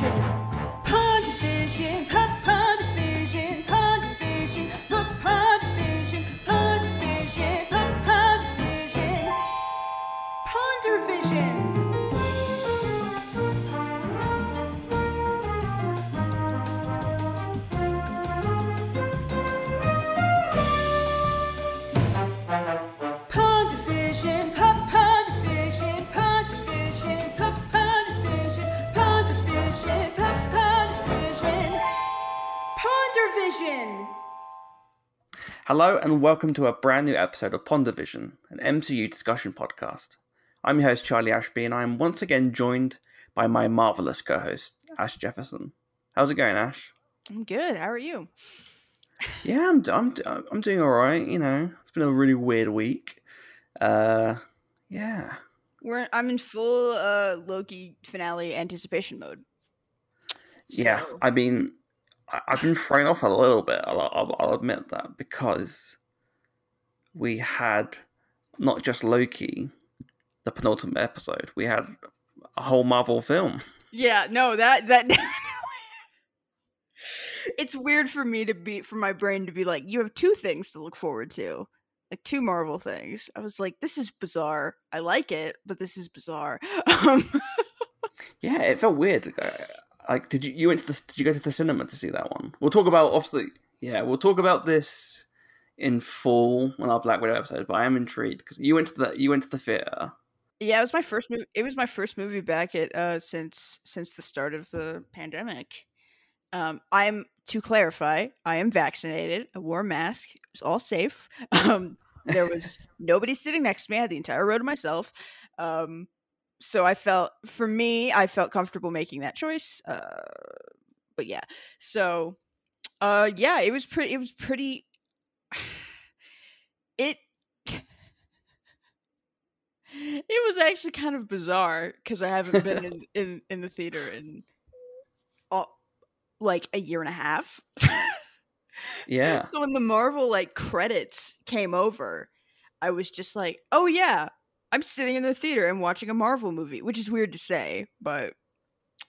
Nation. Hello and welcome to a brand new episode of Pondervision, an MCU discussion podcast. I'm your host Charlie Ashby, and I am once again joined by my marvelous co-host Ash Jefferson. How's it going, Ash? I'm good. How are you? Yeah, I'm I'm I'm doing all right. You know, it's been a really weird week. Uh, yeah, We're I'm in full uh Loki finale anticipation mode. yeah. I mean, I, I've been thrown off a little bit. I'll, I'll, I'll admit that because we had not just Loki, the penultimate episode. We had a whole Marvel film. Yeah, no, that that It's weird for me to be for my brain to be like, you have two things to look forward to. Like two Marvel things. I was like, this is bizarre. I like it, but this is bizarre. Um Yeah, it felt weird. Like, did you you went to the did you go to the cinema to see that one? We'll talk about obviously. Yeah, we'll talk about this in full on our Black Widow episode. But I am intrigued because you went to the you went to the theater. Yeah, it was my first movie. It was my first movie back at uh since since the start of the pandemic. Um, I am to clarify, I am vaccinated. I wore a mask. It was all safe. Um, there was nobody sitting next to me. I had the entire row to myself. Um, so I felt, for me, I felt comfortable making that choice. Uh, but yeah, so uh, yeah, it was pretty. It was pretty. It it was actually kind of bizarre because I haven't been in, in, in the theater in uh, like a year and a half. Yeah, so when the Marvel like credits came over, I was just like, "Oh yeah, I'm sitting in the theater and watching a Marvel movie," which is weird to say, but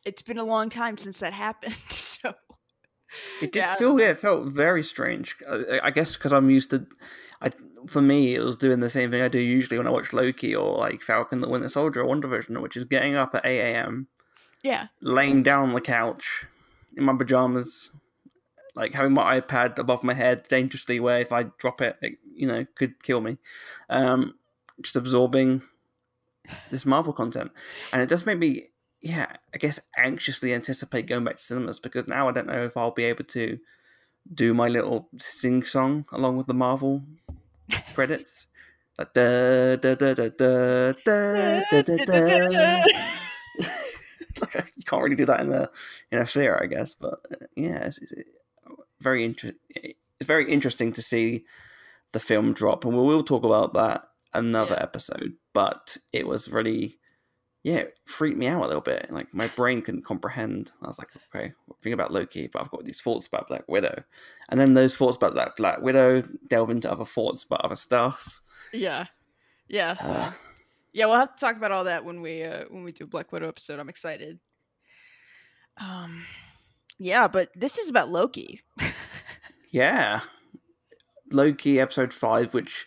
it's been a long time since that happened. So it did Yeah, feel yeah, it felt very strange. I, I guess because I'm used to. I for me, it was doing the same thing I do usually when I watch Loki or like Falcon the Winter Soldier or WandaVision, which is getting up at eight a.m. yeah, laying down on the couch in my pajamas, like having my iPad above my head dangerously, where if I drop it, it you know could kill me. Um, just absorbing this Marvel content, and it does make me, yeah, I guess anxiously anticipate going back to cinemas because now I don't know if I'll be able to do my little sing song along with the Marvel credits. Like da da da da da da da da da. you can't really do that in a in a theater, I guess. But yeah, it's, it's very inter- It's very interesting to see the film drop, and we will talk about that another Yeah. episode. But it was really, yeah, it freaked me out a little bit. Like my brain couldn't comprehend. I was like, okay, think about Loki, but I've got these thoughts about Black Widow, and then those thoughts about that Black Widow delve into other thoughts about other stuff. yeah, yeah. So. Uh, Yeah, we'll have to talk about all that when we uh, when we do a Black Widow episode. I'm excited. Um, yeah, but this is about Loki. Yeah. Loki episode five, which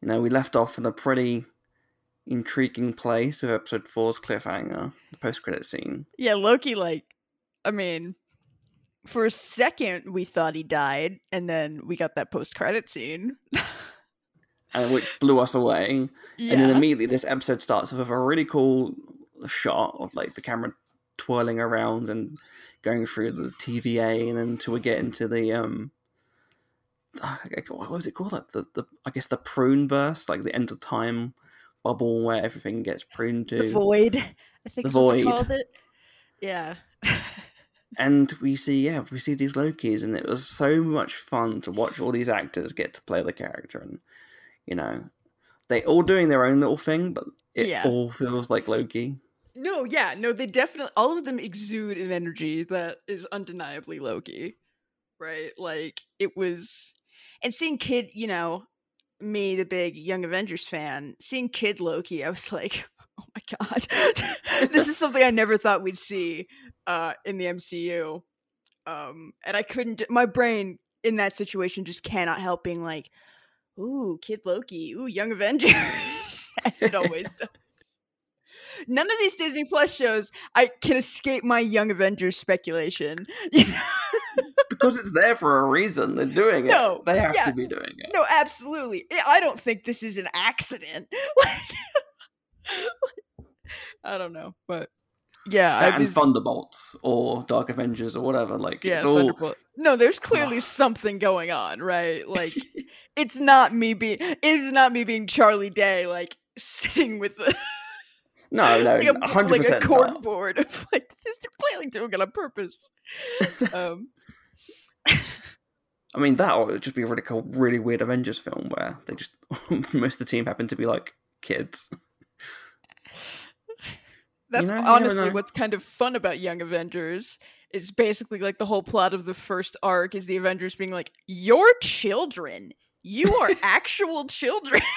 you know we left off in a pretty intriguing place with episode four's cliffhanger, the post credit scene. yeah, Loki. Like, I mean, for a second we thought he died, and then we got that post credit scene. And which blew us away. yeah, And then immediately this episode starts with a really cool shot of like the camera twirling around and going through the TVA and then until we get into the um what was it called? Like the, the I guess the prune burst, like the end of time bubble where everything gets pruned to. the void. I think The is what they void. called it. Yeah. and we see yeah we see these lokis and it was so much fun to watch all these actors get to play the character and you know they all doing their own little thing but it Yeah. all feels like loki No, yeah, no, they definitely all of them exude an energy that is undeniably Loki. Right? Like it was and seeing Kid, you know, me, the big Young Avengers fan, seeing Kid Loki, I was like, oh my god. this is something I never thought we'd see. uh, in the MCU. Um, and I couldn't. My brain in that situation just cannot help being like, "Ooh, Kid Loki, ooh, Young Avengers," as it always does. None of these Disney Plus shows I can escape my Young Avengers speculation. You know? Because it's there for a reason. They're doing it. No, they have yeah. to be doing it. No, absolutely. I- don't think this is an accident. I don't know, but yeah, That I and Thunderbolts or Dark Avengers or whatever. Like yeah, it's all No, there's clearly something going on, right? Like, it's not me being, it's not me being Charlie Day, like sitting with the no, no, like a, hundred like a percent. cork board of like this. They're clearly doing it on purpose. Um, I mean, that would just be a really cool, really weird Avengers film where they just most of the team happen to be like kids. That's you never honestly know. what's kind of fun about Young Avengers. Is basically like the whole plot of the first arc is the Avengers being like, "You're children. You are actual children."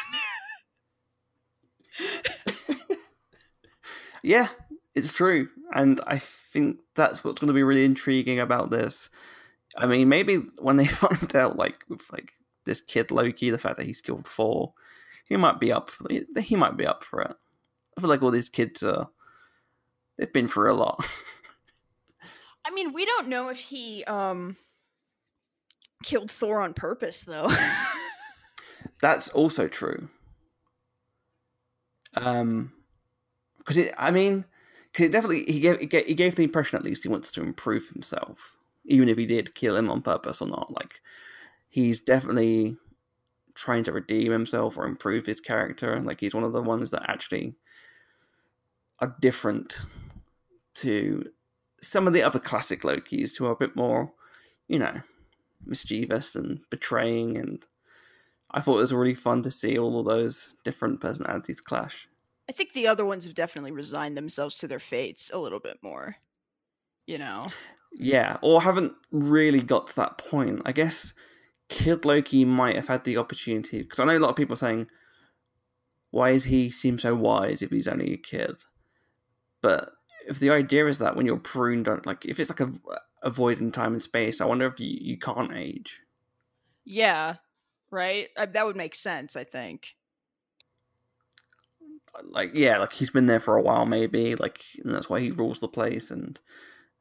Yeah, it's true, and I think that's what's going to be really intriguing about this. I mean, maybe when they find out, like with like this kid Loki, the fact that he's killed Thor, he might be up. For, he might be up for it. I feel like all these kids are. They've been through a lot. I mean, we don't know if he um killed Thor on purpose, though. That's also true. Um, because it, I mean, because it definitely he gave he gave the impression at least he wants to improve himself, even if he did kill him on purpose or not. Like he's definitely trying to redeem himself or improve his character, like he's one of the ones that actually are different to some of the other classic Lokis who are a bit more, you know, mischievous and betraying and I thought it was really fun to see all of those different personalities clash. I think the other ones have definitely resigned themselves to their fates a little bit more. You know, Yeah, or haven't really got to that point. I guess Kid Loki might have had the opportunity because I know a lot of people are saying, "Why does he seem so wise if he's only a kid?" But if the idea is that when you're pruned, like if it's like a, a void in time and space, I wonder if you, you can't age. yeah, right. Uh, that would make sense. I think. like yeah, like he's been there for a while, maybe like and that's why he rules the place. And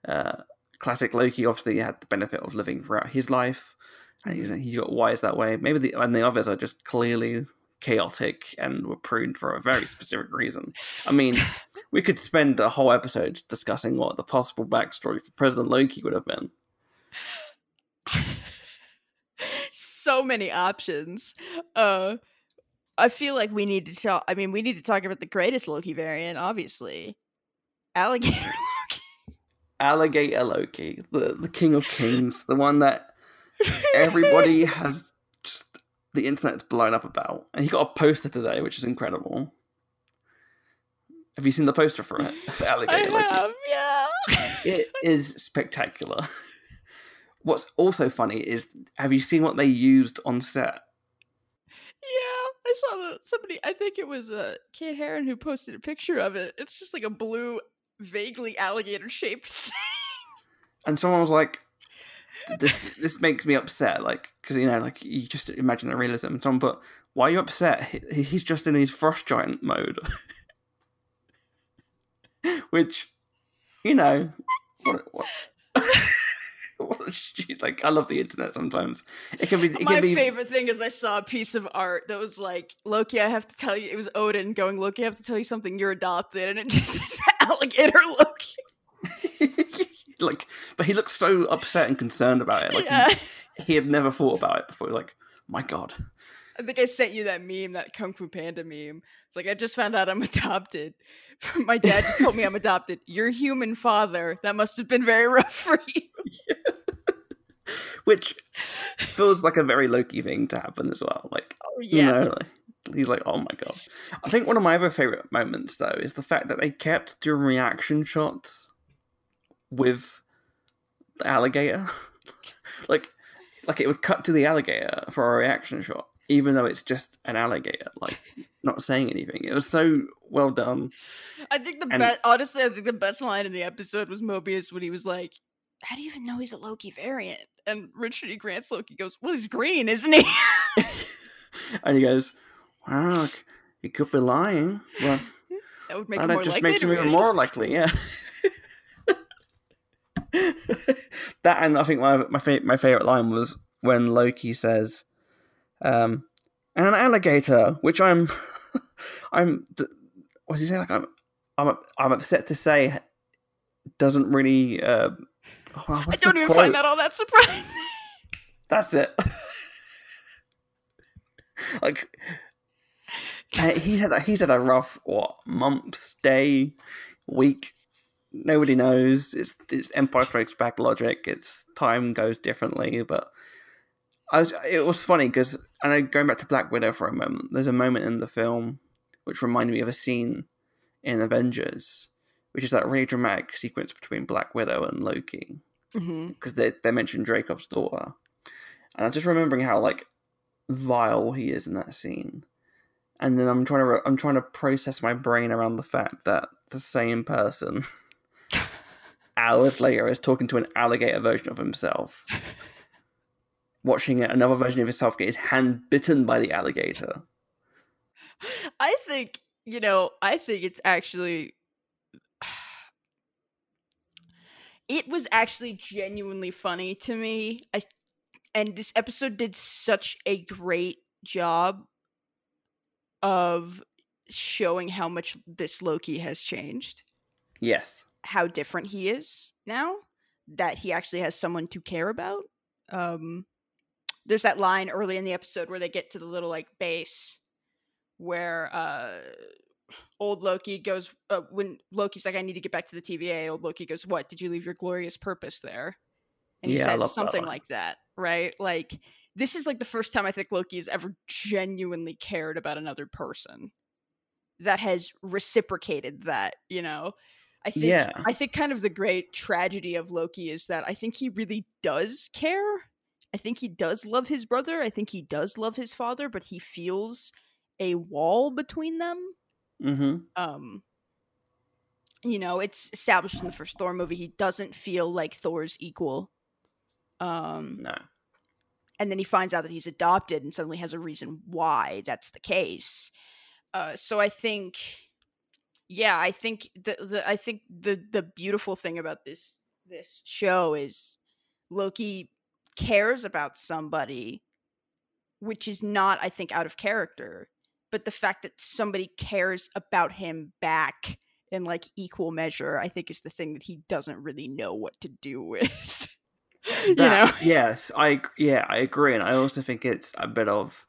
uh, classic Loki obviously had the benefit of living throughout his life, and he's he got wise that way. Maybe the and the others are just clearly chaotic and were pruned for a very specific reason. I mean, we could spend a whole episode discussing what the possible backstory for President Loki would have been. so many options. Uh I feel like we need to talk I mean we need to talk about the greatest Loki variant, obviously. Alligator. Alligator Loki, the the King of Kings, the one that everybody has just the internet's blown up about. And he got a poster today, which is incredible. Have you seen the poster for it? For I Alligator Loki? have, yeah. It is spectacular. What's also funny is have you seen what they used on set? Yeah, I saw that somebody. I think it was uh, Kate Herron who posted a picture of it. It's just like a blue, vaguely alligator-shaped thing. And someone was like, "This this makes me upset." Like, because you know, like you just imagine the realism. And someone put, "Why are you upset? He, he's just in his frost giant mode." Which, you know, what, what, what a shit. Like, I love the internet sometimes. It can be. It My can be. favorite thing is I saw a piece of art that was like, Loki, I have to tell you, it was Odin going, Loki, I have to tell you something, you're adopted. And it just says alligator Loki. like, but he looks so upset and concerned about it. Like, yeah. he, he had never thought about it before. Like, my god. I think I sent you that meme, that Kung Fu Panda meme. It's like, I just found out I'm adopted. My dad just told me I'm adopted. Your human father. That must have been very rough for you. Which feels like a very Loki thing to happen as well. Like, Oh, you know, like, he's like, oh my god. I think one of my other favorite moments though is the fact that they kept doing reaction shots with the alligator. like, like it would cut to the alligator for a reaction shot. even though it's just an alligator, like not saying anything. It was so well done. I think the And- best, honestly, I think the best line in the episode was Mobius when he was like, "How do you even know he's a Loki variant?" And Richard E. Grant's Loki goes, "Well, he's green, isn't he?" and he goes, "Wow, he could be lying." Well, that would make that it more just likely makes him even more likely. Yeah. that and I think my my fa- my favorite line was when Loki says, um, "An alligator," which I'm, I'm, what he say? Like I'm, I'm, I'm upset to say, doesn't really. Uh, oh, I don't even quote? find that all that surprising. That's it. like uh, he's had a, he's had a rough what months, day, week. Nobody knows. It's it's Empire Strikes Back logic. It's time goes differently, but I was, it was funny because I know going back to Black Widow for a moment. There's a moment in the film which reminded me of a scene in Avengers, which is that really dramatic sequence between Black Widow and Loki mm-hmm. because they they mentioned Dreykov's daughter, and I'm just remembering how like vile he is in that scene, and then I'm trying to re- I'm trying to process my brain around the fact that the same person hours later is talking to an alligator version of himself, watching another version of himself get his hand bitten by the alligator. I think you know. I think it's actually. It was actually genuinely funny to me. I, and this episode did such a great job of showing how much this Loki has changed, Yes, how different he is now. That he actually has someone to care about. Um, there's that line early in the episode where they get to the little like base where uh old Loki goes uh, when Loki's like I need to get back to the TVA old Loki goes what did you leave your glorious purpose there and he Yeah, says something line. like that right like this is like the first time I think Loki has ever genuinely cared about another person that has reciprocated that you know I think Yeah. I think kind of the great tragedy of Loki is that I think he really does care I think he does love his brother. I think he does love his father, but he feels a wall between them. Mm-hmm. Um you know, it's established in the first Thor movie he doesn't feel like Thor's equal. Um no, and then he finds out that he's adopted and suddenly has a reason why that's the case. Uh, so I think, yeah, I think the, the I think the the beautiful thing about this this show is Loki cares about somebody, which is not, I think, out of character, but the fact that somebody cares about him back in like equal measure, I think, is the thing that he doesn't really know what to do with. you know. Yes i yeah i agree and i also think it's a bit of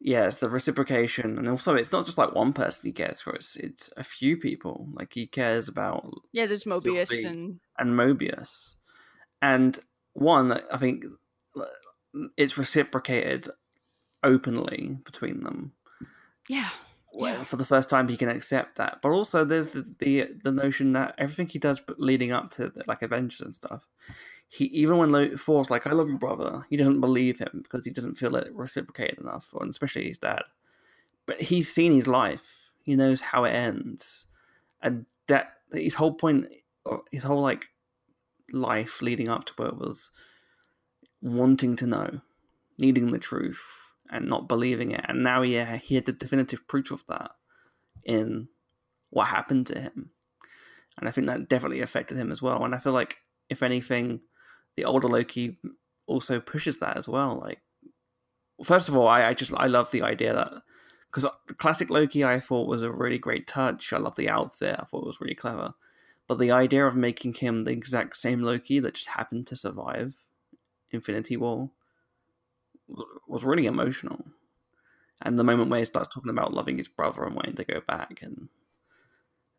yeah it's the reciprocation and also it's not just like one person he cares for it's it's a few people like he cares about Yeah, there's Mobius be- and and mobius and one i think it's reciprocated openly between them yeah, well, Yeah. for the first time he can accept that but also there's the, the the notion that everything he does leading up to like avengers and stuff he even when Thor's like i love you brother he doesn't believe him because he doesn't feel it reciprocated enough and especially his dad but he's seen his life he knows how it ends and that his whole point his whole like life leading up to it was wanting to know needing the truth and not believing it. And now he, he had the definitive proof of that in what happened to him. And I think that definitely affected him as well. And I feel like, if anything, the older Loki also pushes that as well. Like, first of all, I, I just I love the idea that because the classic Loki I thought was a really great touch. I love the outfit. I thought it was really clever. But the idea of making him the exact same Loki that just happened to survive Infinity War was really emotional. And the moment where he starts talking about loving his brother and wanting to go back, and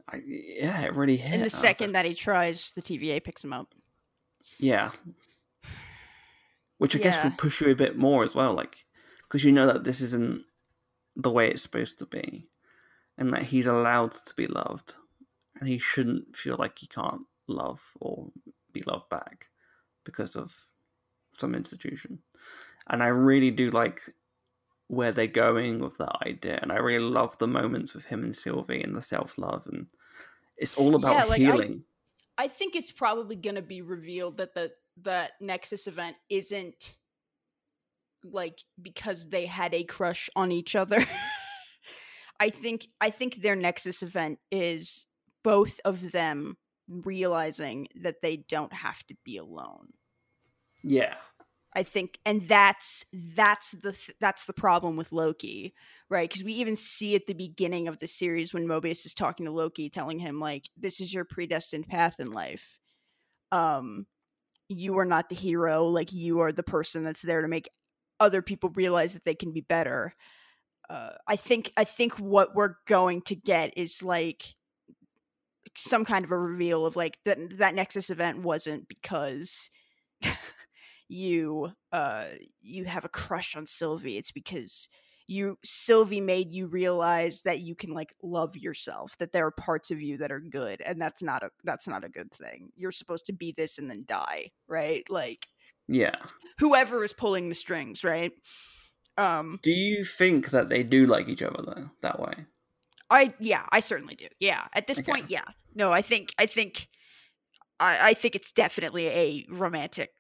I, yeah, it really hit. In the second that he tries, the TVA picks him up. yeah, which I guess Yeah. would push you a bit more as well, like because you know that this isn't the way it's supposed to be, and that he's allowed to be loved, and he shouldn't feel like he can't love or be loved back because of some institution. And I really do like where they're going with that idea, and I really love the moments with him and Sylvie and the self love, and it's all about Yeah, like, I- healing. I think it's probably going to be revealed that the the Nexus event isn't like because they had a crush on each other. I think I think their Nexus event is both of them realizing that they don't have to be alone. Yeah, I think, and that's that's the th- that's the problem with Loki, right? Because we even see at the beginning of the series when Mobius is talking to Loki, telling him like, "This is your predestined path in life. Um, you are not the hero. Like, you are the person that's there to make other people realize that they can be better." Uh, I think I think what we're going to get is like some kind of a reveal of like that that Nexus event wasn't because you uh you have a crush on Sylvie. It's because you Sylvie made you realize that you can like love yourself, that there are parts of you that are good, and that's not a that's not a good thing. You're supposed to be this and then die, right? Like yeah. whoever is pulling the strings, right? Um Do you think that they do like each other though that way? I yeah, I certainly do. Yeah. At this Okay. point, yeah. No, I think I think I I think it's definitely a romantic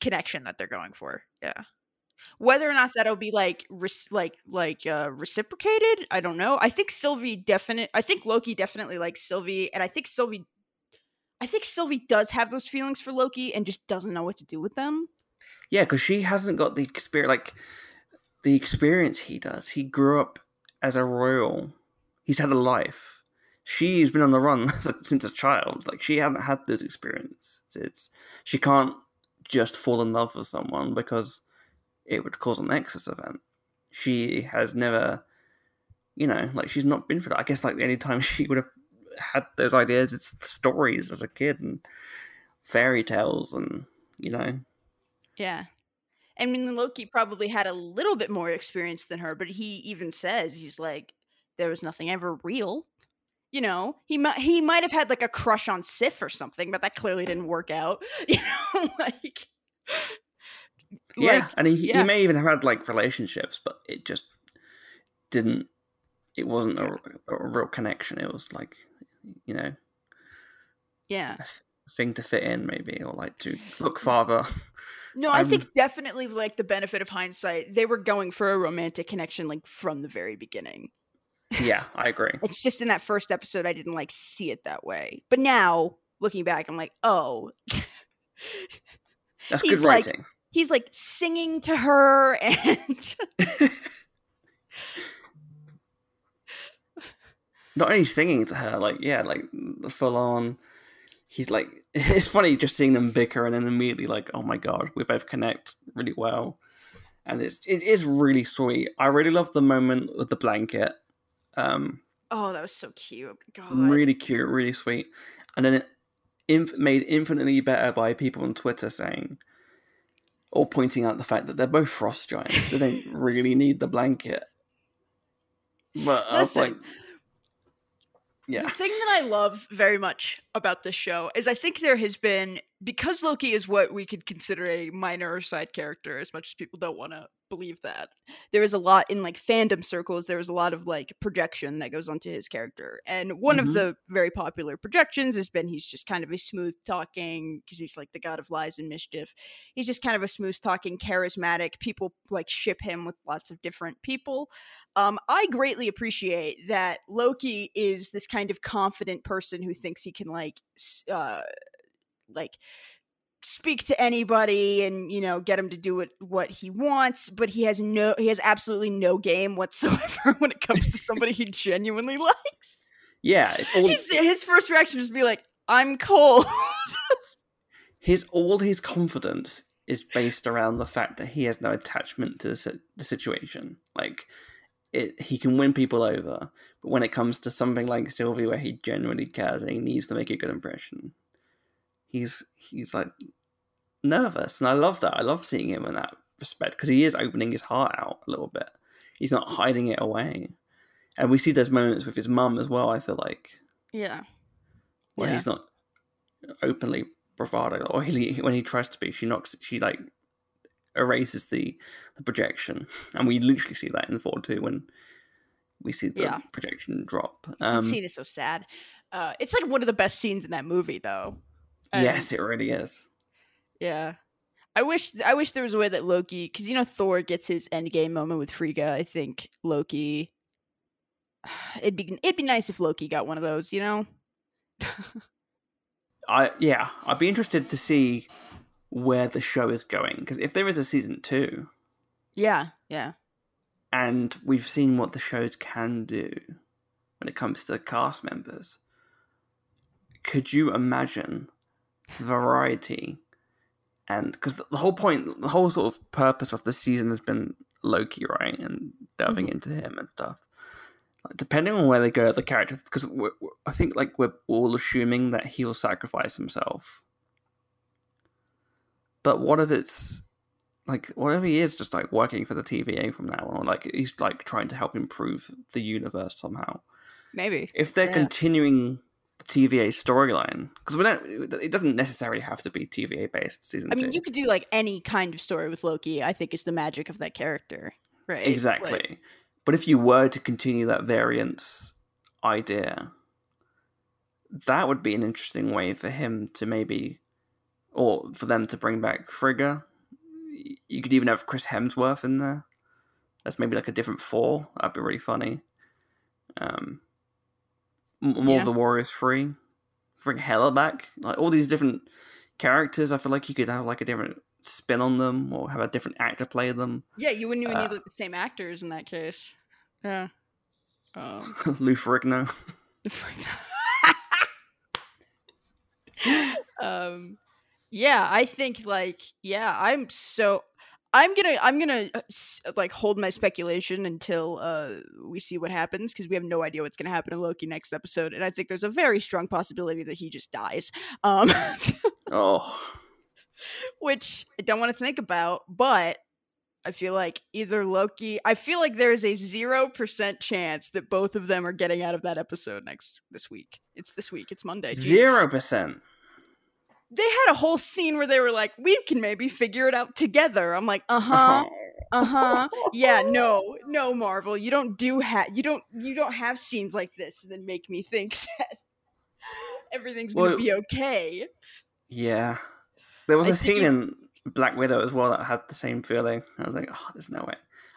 connection that they're going for. Yeah. Whether or not that'll be like like like uh reciprocated, I don't know. I think Sylvie definite I think Loki definitely likes Sylvie and I think Sylvie I think Sylvie does have those feelings for Loki and just doesn't know what to do with them. Yeah, because she hasn't got the experience, like the experience he does. He grew up as a royal. He's had a life. She's been on the run since a child. Like she hasn't had those experiences. It's she can't just fall in love with someone because it would cause an nexus event. She has never, you know, like she's not been for that. I guess like the only time she would have had those ideas, it's stories as a kid and fairy tales and you know Yeah. I mean, Loki probably had a little bit more experience than her, but he even says he's like, there was nothing ever real. You know, he might he might have had like a crush on Sif or something, but that clearly didn't work out. You know, like Yeah, like, and he, yeah. he may even have had like relationships, but it just didn't. It wasn't a, a real connection. It was like, you know, yeah. thing to fit in, maybe, or like to look farther. No, I Um, think definitely like the benefit of hindsight, they were going for a romantic connection like from the very beginning. Yeah, I agree. It's just in that first episode I didn't like see it that way. But now, looking back, I'm like, oh, That's He's good like- writing. he's like singing to her and Not only singing to her, like yeah, like the full on. He's like, it's funny just seeing them bicker and then immediately like, oh my god, we both connect really well, and it's it is really sweet. I really love the moment with the blanket. Um, oh, that was so cute. God. really cute, really sweet, and then it inf- made infinitely better by people on Twitter saying, or pointing out the fact that they're both frost giants. they don't really need the blanket. But I was like, yeah, The thing that I love very much about this show is I think there has been because Loki is what we could consider a minor side character, as much as people don't want to believe that. There is a lot in like fandom circles. There is a lot of like projection that goes onto his character, and one Mhm. of the very popular projections has been he's just kind of a smooth talking because he's like the god of lies and mischief. He's just kind of a smooth talking, charismatic. People like ship him with lots of different people. Um, I greatly appreciate that Loki is this kind of confident person who thinks he can like, uh, like speak to anybody and you know get him to do it what he wants but he has no he has absolutely no game whatsoever when it comes to somebody he genuinely likes yeah. All his, his first reaction is to be like i'm cold his all his confidence is based around the fact that he has no attachment to the, the situation. Like it, he can win people over, but when it comes to something like Sylvie, where he genuinely cares and he needs to make a good impression, he's he's like nervous, and I love that. I love seeing him in that respect because he is opening his heart out a little bit. He's not hiding it away, and we see those moments with his mum as well. I feel like yeah where Yeah. he's not openly bravado or he when he tries to be she knocks she like erases the the projection, and we literally see that in Thor two when we see the Yeah. projection drop. that Um, scene is so sad. Uh, it's like one of the best scenes in that movie, though. And- yes, it really is. Yeah. I wish I wish there was a way that Loki, because you know Thor gets his endgame moment with Frigga. I think Loki. It'd be it'd be nice if Loki got one of those, you know. I yeah, I'd be interested to see where the show is going because if there is a season two, Yeah, yeah. and we've seen what the shows can do when it comes to the cast members, could you imagine variety? And because the, whole point, the whole sort of purpose of the season has been Loki, right, and delving Mhm. into him and stuff. Like, depending on where they go, the character, because I think like we're all assuming that he'll sacrifice himself. But what if it's like whatever he is, just like working for the TVA from now on, like he's like trying to help improve the universe somehow. Maybe. If they're Yeah. continuing TVA storyline, because we don't, it doesn't necessarily have to be TVA based season. I mean, two. you could do like any kind of story with Loki. I think is the magic of that character, right? Like, exactly. But if you were to continue that variance idea, that would be an interesting way for him to maybe, or for them to bring back Frigga. You could even have Chris Hemsworth in there. That's maybe like a different Thor. That'd be really funny. Um, more Yeah. of the Warriors Three. Bring Hela back. Like all these different characters. I feel like you could have like a different spin on them, or have a different actor play them. yeah, you wouldn't even Uh, need like, the same actors in that case. Yeah. Um, Lou Ferrigno. um yeah i think like yeah i'm so i'm gonna i'm gonna uh, like hold my speculation until uh we see what happens because we have no idea what's gonna happen in loki next episode and i think there's a very strong possibility that he just dies um Oh, which i don't want to think about but i feel like either loki i feel like there is a 0% chance that both of them are getting out of that episode next this week. It's this week. It's monday zero percent. They had a whole scene where they were like, "We can maybe figure it out together." I'm like, "Uh huh, uh huh, yeah, no, no, Marvel, you don't do ha- you don't you don't have scenes like this and then make me think that everything's gonna Well- be okay." Yeah, there was I a scene in Black Widow as well that had the same feeling. I was like, oh, there's no way,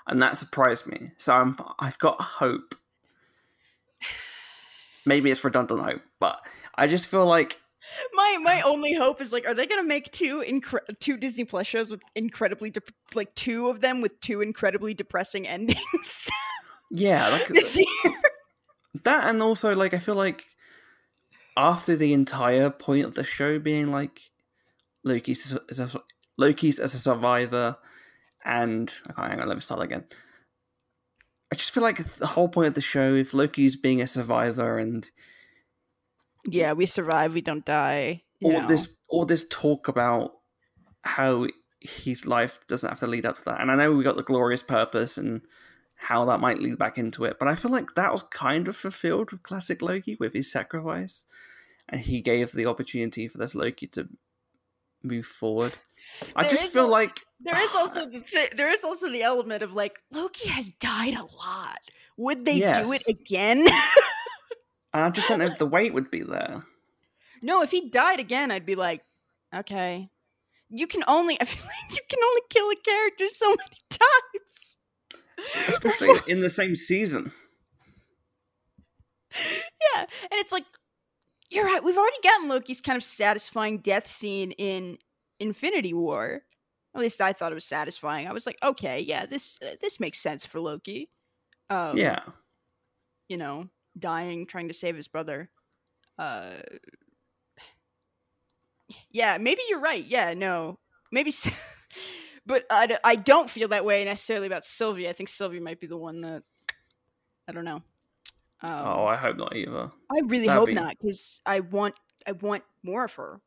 and that surprised me. So I'm, I've got hope. Maybe it's redundant hope, but I just feel like My my only hope is like, are they gonna make two incre- two Disney Plus shows with incredibly dep like two of them with two incredibly depressing endings yeah, like this year? that, and also like I feel like after the entire point of the show being like Loki's as a, Loki's as a survivor, and I can't hang on, let me start again. I just feel like the whole point of the show, if Loki's being a survivor and Yeah, we survive, we don't die. all know. this all this talk about how his life doesn't have to lead up to that. And I know we got the glorious purpose and how that might lead back into it, but I feel like that was kind of fulfilled with classic Loki with his sacrifice, and he gave the opportunity for this Loki to move forward. I There just feel a- like There is also the there is also the element of like Loki has died a lot. Would they do it again? I just don't know if the weight would be there. no, if he died again, I'd be like, okay. You can only I feel like you can only kill a character so many times. Especially in the same season. yeah, and it's like you're right. We've already gotten Loki's kind of satisfying death scene in Infinity War. At least I thought it was satisfying. I was like, okay, yeah, this uh, this makes sense for Loki. Um, yeah. you know, dying trying to save his brother. Uh Yeah, maybe you're right. Yeah, no. Maybe but I don't feel that way necessarily about Sylvie. I think Sylvie might be the one that I don't know. Um, oh, I hope not either. I really that'd hope be- not cuz I want I want more of her.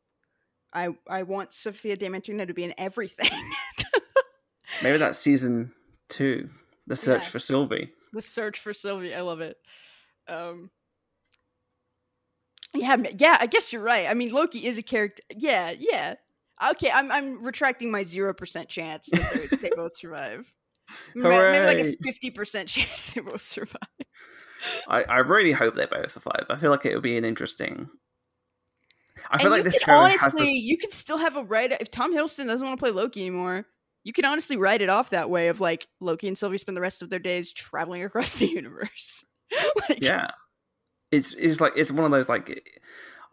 I I want Sophia Di Martino to be in everything. Maybe that's season two. The search Yeah. for Sylvie. the search for Sylvie. I love it. Um, yeah, yeah. I guess you're right. I mean, Loki is a character. Yeah, yeah. Okay, I'm I'm retracting my zero percent chance that they, both survive. Ma- Maybe like a fifty percent chance they both survive. I, I really hope they both survive. I feel like it would be an interesting. I feel and like this show honestly, the you could still have a right if Tom Hiddleston doesn't want to play Loki anymore. You can honestly write it off that way of like Loki and Sylvie spend the rest of their days traveling across the universe. like, yeah it's it's like it's one of those like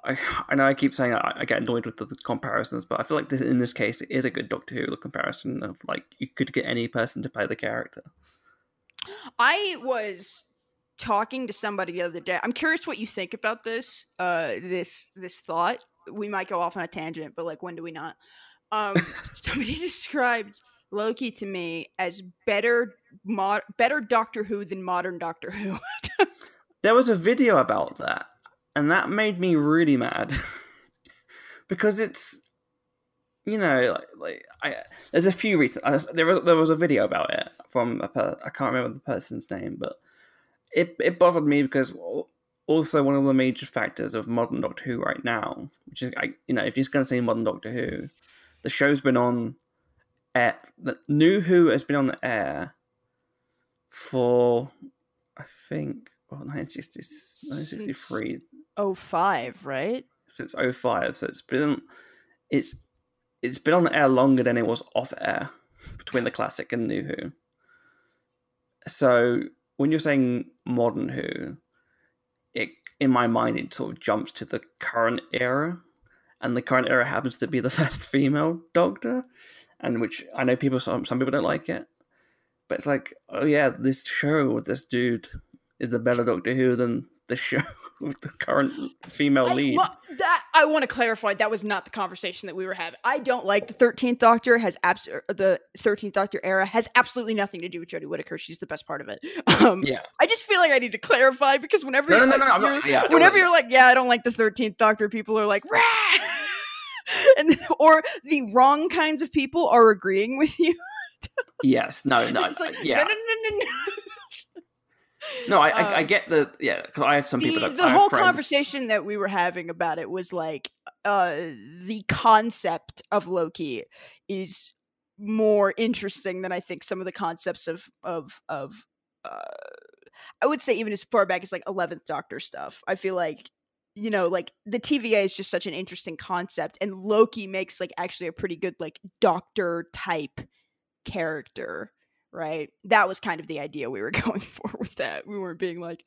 I, I know I keep saying I, I get annoyed with the comparisons, but I feel like this, in this case it is a good Doctor Who comparison of like you could get any person to play the character. I was talking to somebody the other day. I'm curious what you think about this. Uh, this this thought. We might go off on a tangent, but like, when do we not? Um, somebody described Loki to me as better, mod- better Doctor Who than modern Doctor Who. There was a video about that, and that made me really mad because it's you know like, like I there's a few reasons. uh, There was there was a video about it from a per, I can't remember the person's name, but it it bothered me because al- also one of the major factors of modern Doctor Who right now, which is you know if you're going to say modern Doctor Who, the show's been on air. The new Who has been on the air for I think well 1960, 1963 oh five, right? since 05 so it's been it's it's been on air longer than it was off air between the classic and new who so when you're saying modern who it in my mind it sort of jumps to the current era and the current era happens to be the first female doctor and which i know people some, some people don't like it but it's like oh yeah this show with this dude is a better doctor who than the show with the current female I, lead well, that I want to clarify. That was not the conversation that we were having. I don't like the Thirteenth Doctor. Has abs- er, the Thirteenth Doctor era has absolutely nothing to do with Jodie Whittaker. She's the best part of it. Um, yeah I just feel like I need to clarify because whenever No, you're no, no, like, no, I'm not- yeah, whenever you're like, yeah, I don't like the Thirteenth Doctor, people are like, Rah! and or the wrong kinds of people are agreeing with you. Yes, no, no, like, yeah, no, no, no, no, no. no. I, I, I Um, get the yeah because I have some people the, that the I whole friends- conversation that we were having about it was like uh the concept of loki is more interesting than i think some of the concepts of of of uh i would say even as far back as like 11th doctor stuff i feel like you know like the tva is just such an interesting concept and loki makes like actually a pretty good like doctor type character right that was kind of the idea we were going for with that we weren't being like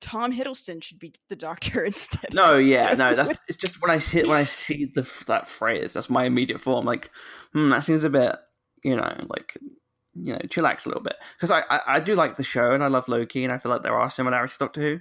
tom hiddleston should be the doctor instead No, yeah, no. That's it's just when I hit when I see the that phrase, that's my immediate form. Like, hmm, that seems a bit, you know, like, you know, chillax a little bit because I, I I do like the show and I love Loki and I feel like there are similarities to Doctor Who.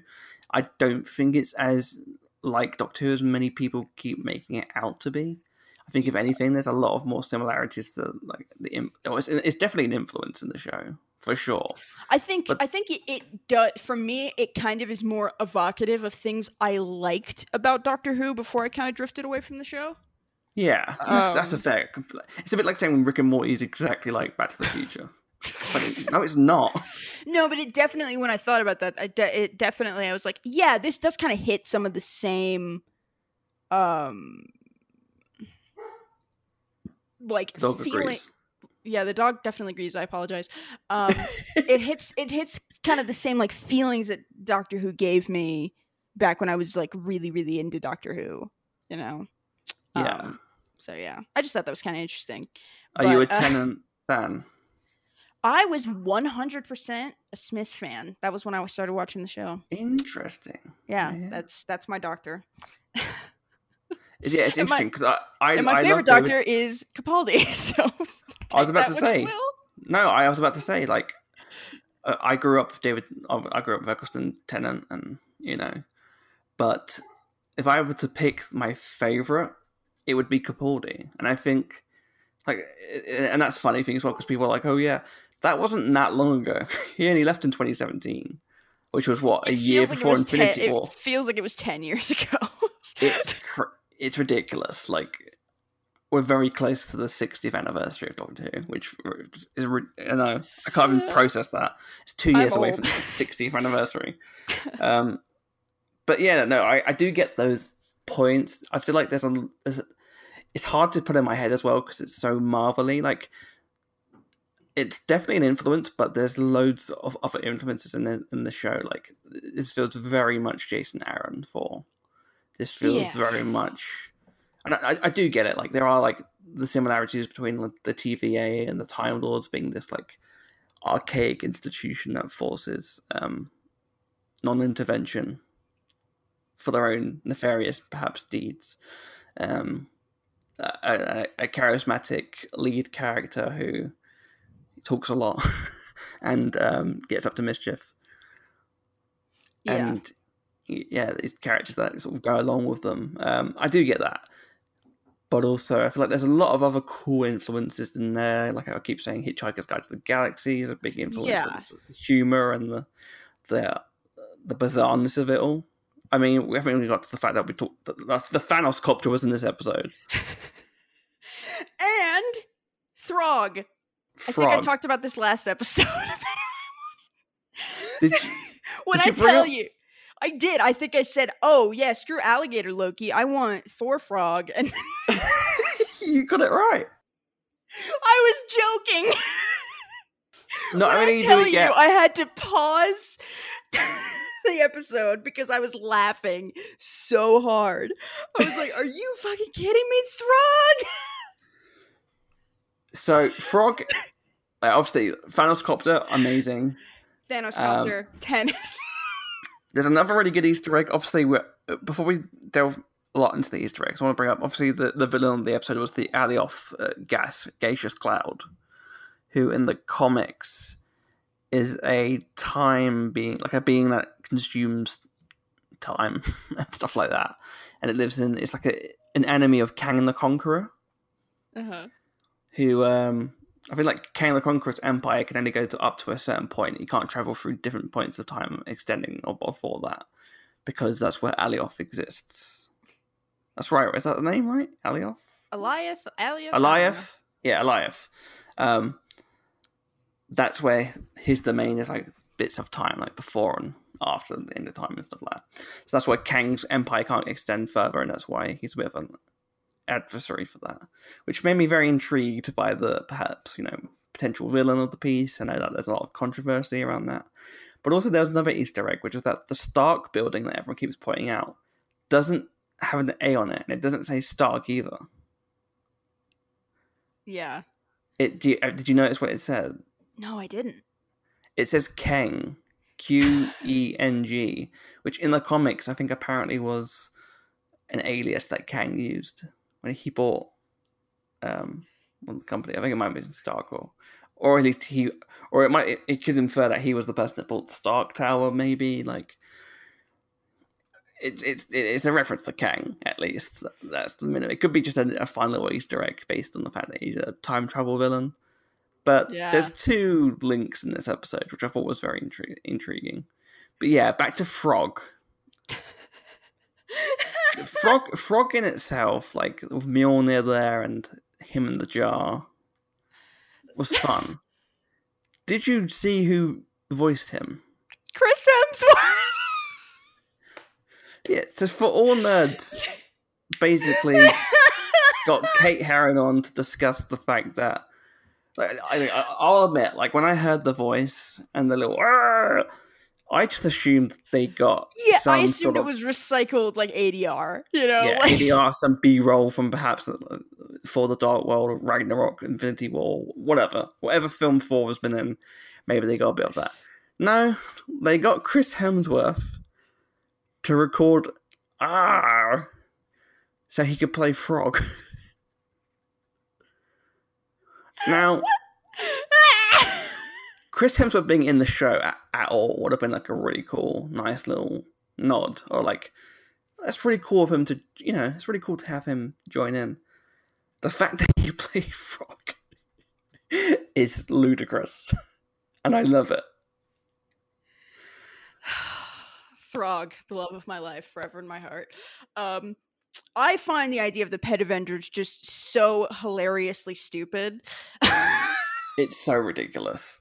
I don't think it's as like Doctor Who as many people keep making it out to be. I think if anything, there's a lot of more similarities to like the. oh, It's, it's definitely an influence in the show for sure. I think But- I think it, it does for me. It kind of is more evocative of things I liked about Doctor Who before I kind of drifted away from the show. Yeah, that's, that's a Um, fair. It's a bit like saying Rick and Morty is exactly like Back to the Future, but it, no, it's not. No, but it definitely when I thought about that, I de- it definitely I was like, yeah, this does kind of hit some of the same, um, like Dog feeling. agrees. Yeah, the dog definitely agrees. I apologize. Um, it hits it hits kind of the same like feelings that Doctor Who gave me back when I was like really really into Doctor Who. You know. Yeah. Um, so yeah, I just thought that was kind of interesting. Are you a but, uh, Tennant fan? I was 100% a Smith fan. That was when I started watching the show. Interesting. Yeah, Yeah. that's that's my doctor. Yeah, it's interesting because I I, and my I favorite love David- doctor is Capaldi. So I was about to say. No, I was about to say like uh, I grew up with David. I grew up with Eccleston Tennant, and you know, but if I were to pick my favorite, it would be Capaldi, and I think like, and that's funny thing as well because people are like, oh yeah, that wasn't that long ago. he only left in 2017, which was what a year like before was ten- Infinity War. It feels like it was 10 years ago. It's cr- it's ridiculous. Like we're very close to the 60th anniversary of Doctor Who, which is re- I know I can't even process that. It's 2 years away from the 60th anniversary. um, but yeah, no, I, I do get those points. I feel like there's a, there's a it's hard to put in my head as well because it's so marvelly. Like, it's definitely an influence, but there's loads of other influences in the, in the show. Like, this feels very much Jason Aaron Thor. This feels Yeah. very much, and I, I do get it. Like, there are like the similarities between the TVA and the Time Lords being this like archaic institution that forces um, non-intervention for their own nefarious, perhaps, deeds. Um, a, a, a charismatic lead character who talks a lot and um, gets up to mischief, Yeah. and yeah, these characters that sort of go along with them. Um, I do get that, but also I feel like there's a lot of other cool influences in there. Like I keep saying, Hitchhiker's Guide to the Galaxy is a big influence. Yeah. The humor and the the the bizarreness of it all. I mean, we haven't even got to the fact that we talked. The, the Thanos copter was in this episode. and Throg. I think I talked about this last episode. Did you, when Did I you tell up- you, I did. I think I said, "Oh yeah, screw alligator Loki. I want Thor frog," and you got it right. I was joking. Not when only I tell you, get I had to pause the episode because I was laughing so hard. I was like, "Are you fucking kidding me, Throg?" So frog. obviously, Thanos copter, amazing. Thanos Um, copter ten. There's another really good Easter egg. Obviously, we're, before we delve a lot into the Easter eggs, I want to bring up obviously the, the villain of the episode was the Alioth uh, gas gaseous cloud, who in the comics is a time being, like a being that consumes time and stuff like that, and it lives in. It's like a an enemy of Kang the Conqueror, uh-huh. Who um I feel like Kang the Conqueror's empire can only go to up to a certain point. You can't travel through different points of time extending or before that. Because that's where Alioth exists. That's right, is that the name, right? Alioth? Eliath, Alioth, Alioth? Yeah, Alioth. Um that's where his domain is like bits of time, like before and after the end of time and stuff like that. So that's why Kang's empire can't extend further, and that's why he's a bit of an adversary for that. Which made me very intrigued by the perhaps, you know, potential villain of the piece. I know that there's a lot of controversy around that. But also there was another Easter egg, which is that the Stark building that everyone keeps pointing out doesn't have an A on it, and it doesn't say Stark either. Yeah. It do you, uh, did you notice what it said? No, I didn't. It says Keng, Q E N G, which in the comics I think apparently was an alias that Kang used when he bought um one company. I think it might have been Stark or or at least he or it might it, it could infer that he was the person that bought the Stark Tower, maybe like it's it's it's a reference to Kang at least. That's the minimum. It could be just a, a fun little Easter egg based on the fact that he's a time travel villain. But Yeah. there's two links in this episode, which I thought was very intri- intriguing. But yeah, back to Frog. Frog, Frog in itself, like with Mjolnir there and him in the jar, was fun. Did you see who voiced him? Chris Hemsworth. Yeah, so for all nerds, basically got Kate Herron on to discuss the fact that like, I, I'll admit, like when I heard the voice and the little, "Arr!" I just assumed they got yeah, I assumed sort it was recycled like ADR. You know, yeah, like, ADR, some B roll from perhaps uh, Thor: the Dark World, or Ragnarok, Infinity War, whatever, whatever film Thor has been in. Maybe they got a bit of that. No, they got Chris Hemsworth to record ah, so he could play Frog. now, Chris Hemsworth being in the show at, at all would have been like a really cool, nice little nod, or like that's really cool of him to, you know, it's really cool to have him join in. The fact that you play Frog is ludicrous, and I love it. Throg, the love of my life, forever in my heart. Um, I find the idea of the Pet Avengers just so hilariously stupid. It's so ridiculous.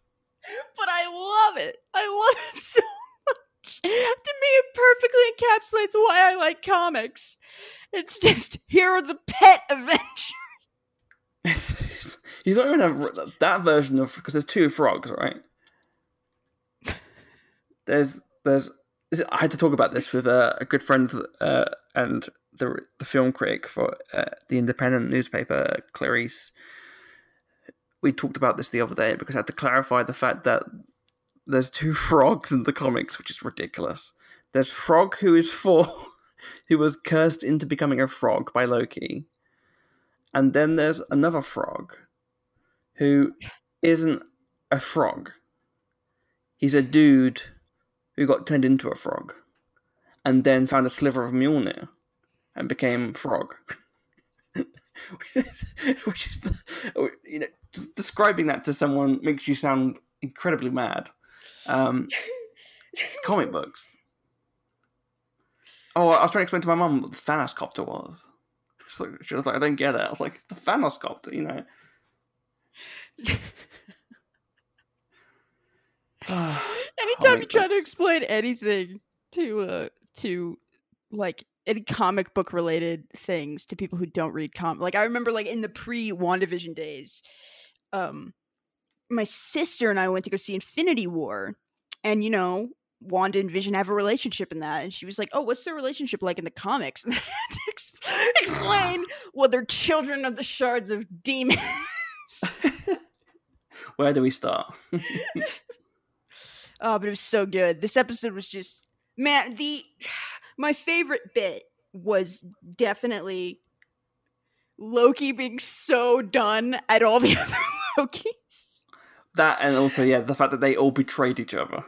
I love it. I love it so much. To me, it perfectly encapsulates why I like comics. It's just here are the pet it's, you don't even have that version of because there's two frogs, right? There's there's I had to talk about this with a, a good friend uh, and the the film critic for uh, the Independent newspaper, Clarice. We talked about this the other day because I had to clarify the fact that there's two frogs in the comics, which is ridiculous. There's Frog, who is Thor, who was cursed into becoming a frog by Loki, and then there's another frog, who isn't a frog. He's a dude who got turned into a frog, and then found a sliver of Mjolnir, and became frog. Which is, the, you know, describing that to someone makes you sound incredibly mad. Um, comic books. Oh, I was trying to explain to my mum what the Thanos copter was. She's like, she was like, I don't get it. I was like, the Thanos copter, you know. Anytime you try to explain anything to uh to like any comic book related things to people who don't read com like I remember like in the pre WandaVision days, um my sister and I went to go see Infinity War and you know Wanda and Vision have a relationship in that and she was like, "Oh, what's their relationship like in the comics?" And I had to ex- explain, "Well, they're children of the shards of demons." Where do we start? Oh, but it was so good. This episode was just man, the my favorite bit was definitely Loki being so done at all the other Lokis. that and also, yeah, the fact that they all betrayed each other.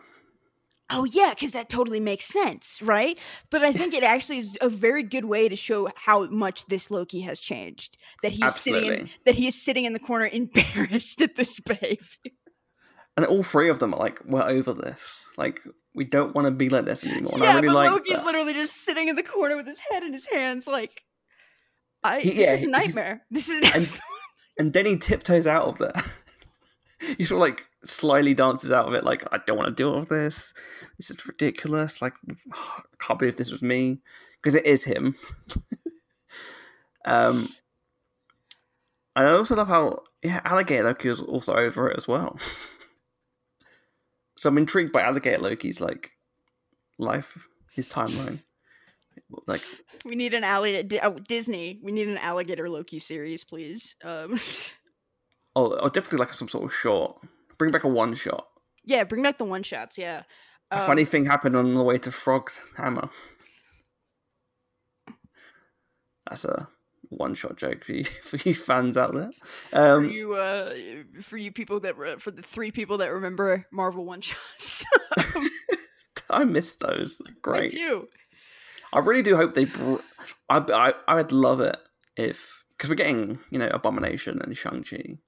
Oh yeah, because that totally makes sense, right? But I think it actually is a very good way to show how much this Loki has changed. That he's sitting in that he is sitting in the corner embarrassed at this behavior. And all three of them are like, we're over this. Like, we don't want to be like this anymore. And yeah, I really but like Loki's that. literally just sitting in the corner with his head in his hands, like, I. He- this yeah, is a nightmare. This is. And- And then he tiptoes out of there. he sort of like slyly dances out of it, like, I don't want to deal with this. This is ridiculous. Like, I can't believe this was me. Because it is him. um, and I also love how, yeah, Alligator Loki was also over it as well. So I'm intrigued by Alligator Loki's, like, life, his timeline. Like, we need an alligator. Oh, Disney. We need an alligator Loki series, please. Um, oh, oh, definitely like some sort of short. Bring back a one shot. yeah, bring back the one shots. Yeah. A Um, funny thing happened on the way to Frog's Hammer. That's a one shot joke for you, for you fans out there. for Um, you, uh, for you people that re- for the three people that remember Marvel one shots. I missed those. They're I Great. do. I really do hope they. Br- I, I I would love it if because we're getting you know Abomination and Shang Chi.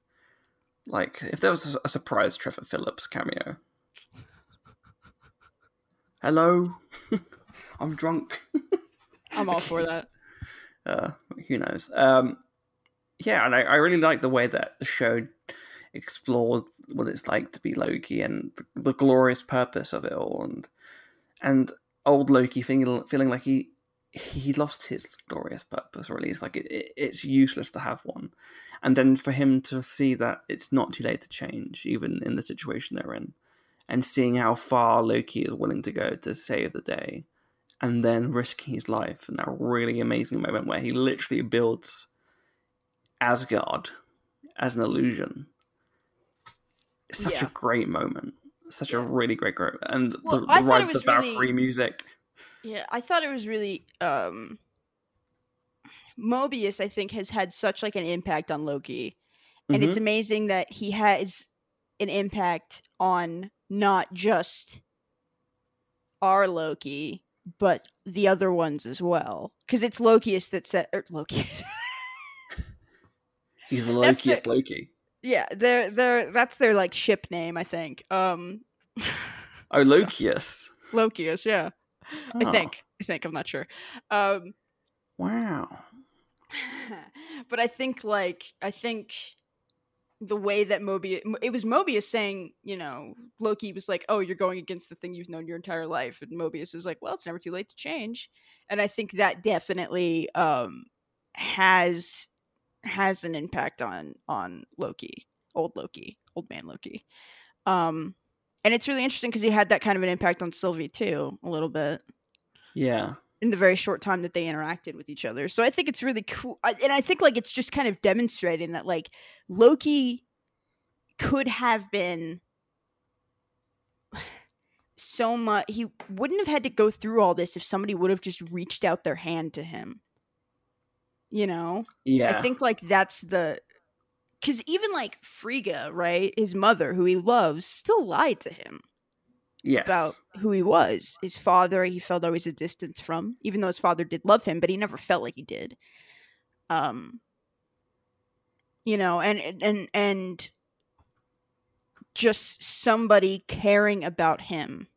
Like if there was a, a surprise Trevor Phillips cameo. Hello, I'm drunk. I'm all for that. Uh, who knows? Um, yeah, and I, I really like the way that the show explored what it's like to be Loki and the, the glorious purpose of it all, and and old Loki feeling feeling like he he lost his glorious purpose, or at least like it, it, it's useless to have one, and then for him to see that it's not too late to change, even in the situation they're in, and seeing how far Loki is willing to go to save the day and then risking his life in that really amazing moment where he literally builds Asgard as an illusion. It's such Yeah. a great moment. Such a really great great and Well, the, I the it was the really- Valkyrie music. Yeah, I thought it was really um Mobius I think has had such like an impact on Loki. And it's Mhm. amazing that he has an impact on not just our Loki, but the other ones as well. Because it's Lokius that said er, Loki. He's the Lokiest Loki. yeah, they're they're that's their like ship name, I think. Um Oh, Lokius. Lokius, yeah. I Oh, think. I think, I'm not sure. Um Wow. but I think like I think the way that Mobius it was Mobius saying, you know, Loki was like, "Oh, you're going against the thing you've known your entire life." And Mobius is like, "Well, it's never too late to change." And I think that definitely um has has an impact on on Loki, old Loki, old man Loki. Um and it's really interesting because he had that kind of an impact on Sylvie too, a little bit Yeah. In the very short time that they interacted with each other. So I think it's really cool. And I think like it's just kind of demonstrating that like Loki could have been so much he wouldn't have had to go through all this if somebody would have just reached out their hand to him. You know? Yeah. I think like that's the cuz even like Frigga, right? His mother who he loves still lied to him yes. about who he was. His father, he felt always a distance from, even though his father did love him, but he never felt like he did. Um, you know, and and and just somebody caring about him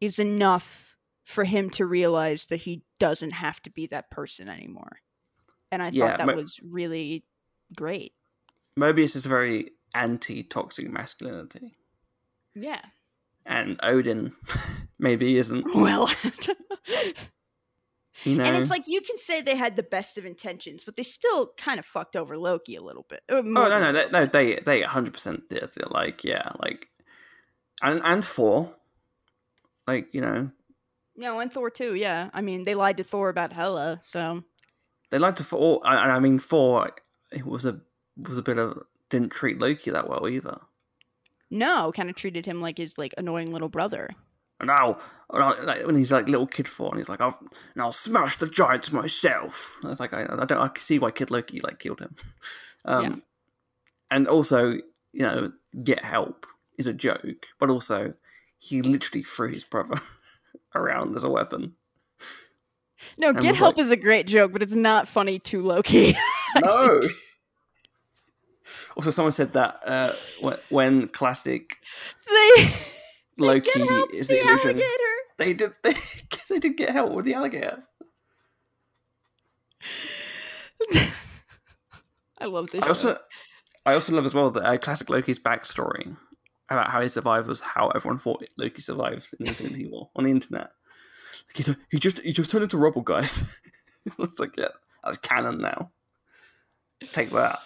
is enough for him to realize that he doesn't have to be that person anymore. And I Yeah, thought that but- was really great. Mobius is very anti toxic masculinity. Yeah. And Odin maybe isn't. Well, You know? And it's like you can say they had the best of intentions, but they still kind of fucked over Loki a little bit. Uh, Oh no, no, they, no, they they hundred percent did. They're like, yeah, like, and and Thor, like you know, no, and Thor too. Yeah, I mean they lied to Thor about Hela, so they lied to Thor. And I mean, Thor it was a was a bit of didn't treat Loki that well either. No, kind of treated him like his like annoying little brother. And now, like, when he's like little kid Thor, and he's like, "I'll and I'll smash the giants myself." And it's like I, I don't I can see why Kid Loki like killed him. Um, Yeah. and also, you know, get help is a joke, but also he literally threw his brother around as a weapon. No, And get help like- is a great joke, but it's not funny to Loki. No. Also, someone said that uh, when, classic they Loki help is the the illusion, alligator. they did they, they did get help with the alligator. I love this. I show. also, I also love as well the uh, classic Loki's backstory about how he survives, how everyone thought Loki survives in Infinity War on the internet. Like, he, he just he just turned into rubble, guys. it's like yeah, that's canon now. Take that.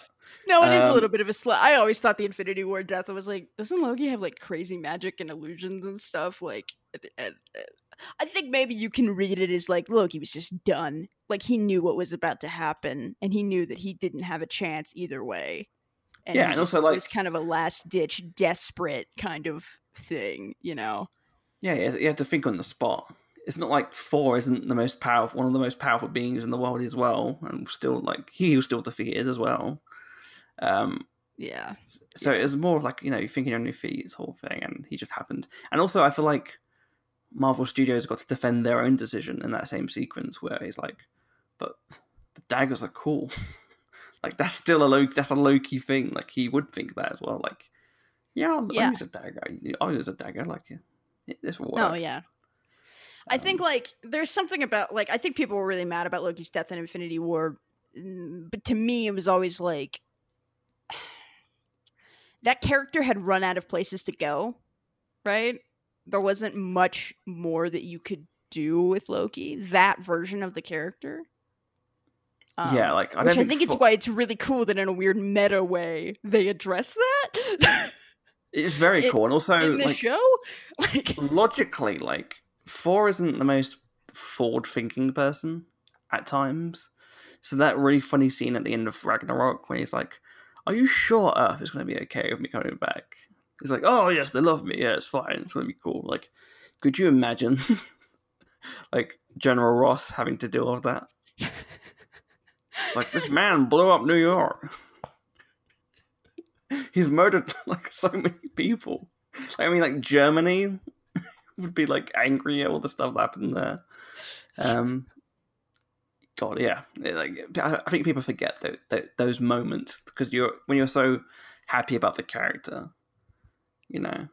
No, it is a Um, little bit of a slut. I always thought the Infinity War death. I was like, doesn't Loki have like crazy magic and illusions and stuff? Like, and, and- I think maybe you can read it as like Loki was just done. Like he knew what was about to happen, and he knew that he didn't have a chance either way. And Yeah, and also, it like- was kind of a last ditch, desperate kind of thing, you know? Yeah, you you have to think on the spot. It's not like Thor isn't the most powerful, one of the most powerful beings in the world as well, and still like he was still defeated as well. Um, Yeah, so it was more of like you know you're thinking on your feet, this whole thing, and he just happened. And also, I feel like Marvel Studios got to defend their own decision in that same sequence where he's like, "But the daggers are cool." like that's still a low, that's a low key thing. Like he would think that as well. Like, yeah, I'll, Yeah. I'll use a dagger. I'll use a dagger. Like, yeah, this will work. Oh yeah. I think Um, like there's something about like I think people were really mad about Loki's death in Infinity War, mm, but to me it was always like that character had run out of places to go, right? There wasn't much more that you could do with Loki. That version of the character. Um, yeah, like I which don't I think it's why it's really cool that in a weird meta way they address that it's very it- cool, and also in the like show. Like, logically, like Thor isn't the most forward-thinking person at times. So that really funny scene at the end of Ragnarok when he's like, "Are you sure Earth is going to be okay with me coming back?" He's like, "Oh yes, they love me. Yeah, it's fine. It's going to be cool." Like, could you imagine, like General Ross having to deal with that? like this man blew up New York. He's murdered like so many people. I mean, like Germany would be like angry at all the stuff that happened there. Um, God, yeah, like I, think people forget tho- tho- those moments because you're when you're so happy about the character, you know.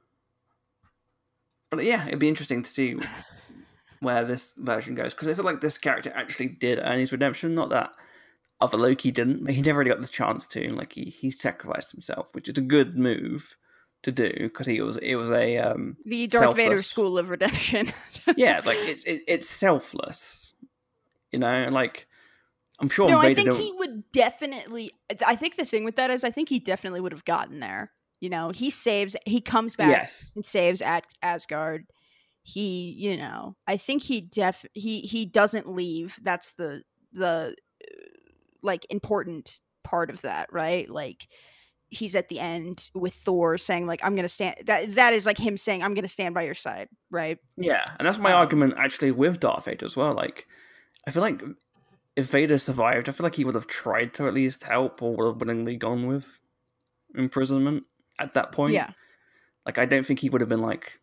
But yeah, it'd be interesting to see where this version goes because I feel like this character actually did earn his redemption. Not that other Loki didn't. but He never really got the chance to. Like he he sacrificed himself, which is a good move to do because he was it was a um The Darth Vader School of Redemption. yeah like it's it, it's selfless, you know. Like I'm sure no, I think he would definitely. I think the thing with that is, I think he definitely would have gotten there. You know, he saves. He comes back yes and saves at Asgard. He, you know, I think he def he he doesn't leave. That's the the uh, like important part of that, right? Like he's at the end with Thor saying like I'm going to stand that that is like him saying I'm going to stand by your side, right? Yeah, and that's my Um, argument actually with Darth Vader as well. Like, I feel like if Vader survived, I feel like he would have tried to at least help or would have willingly gone with imprisonment at that point. Yeah. Like, I don't think he would have been like,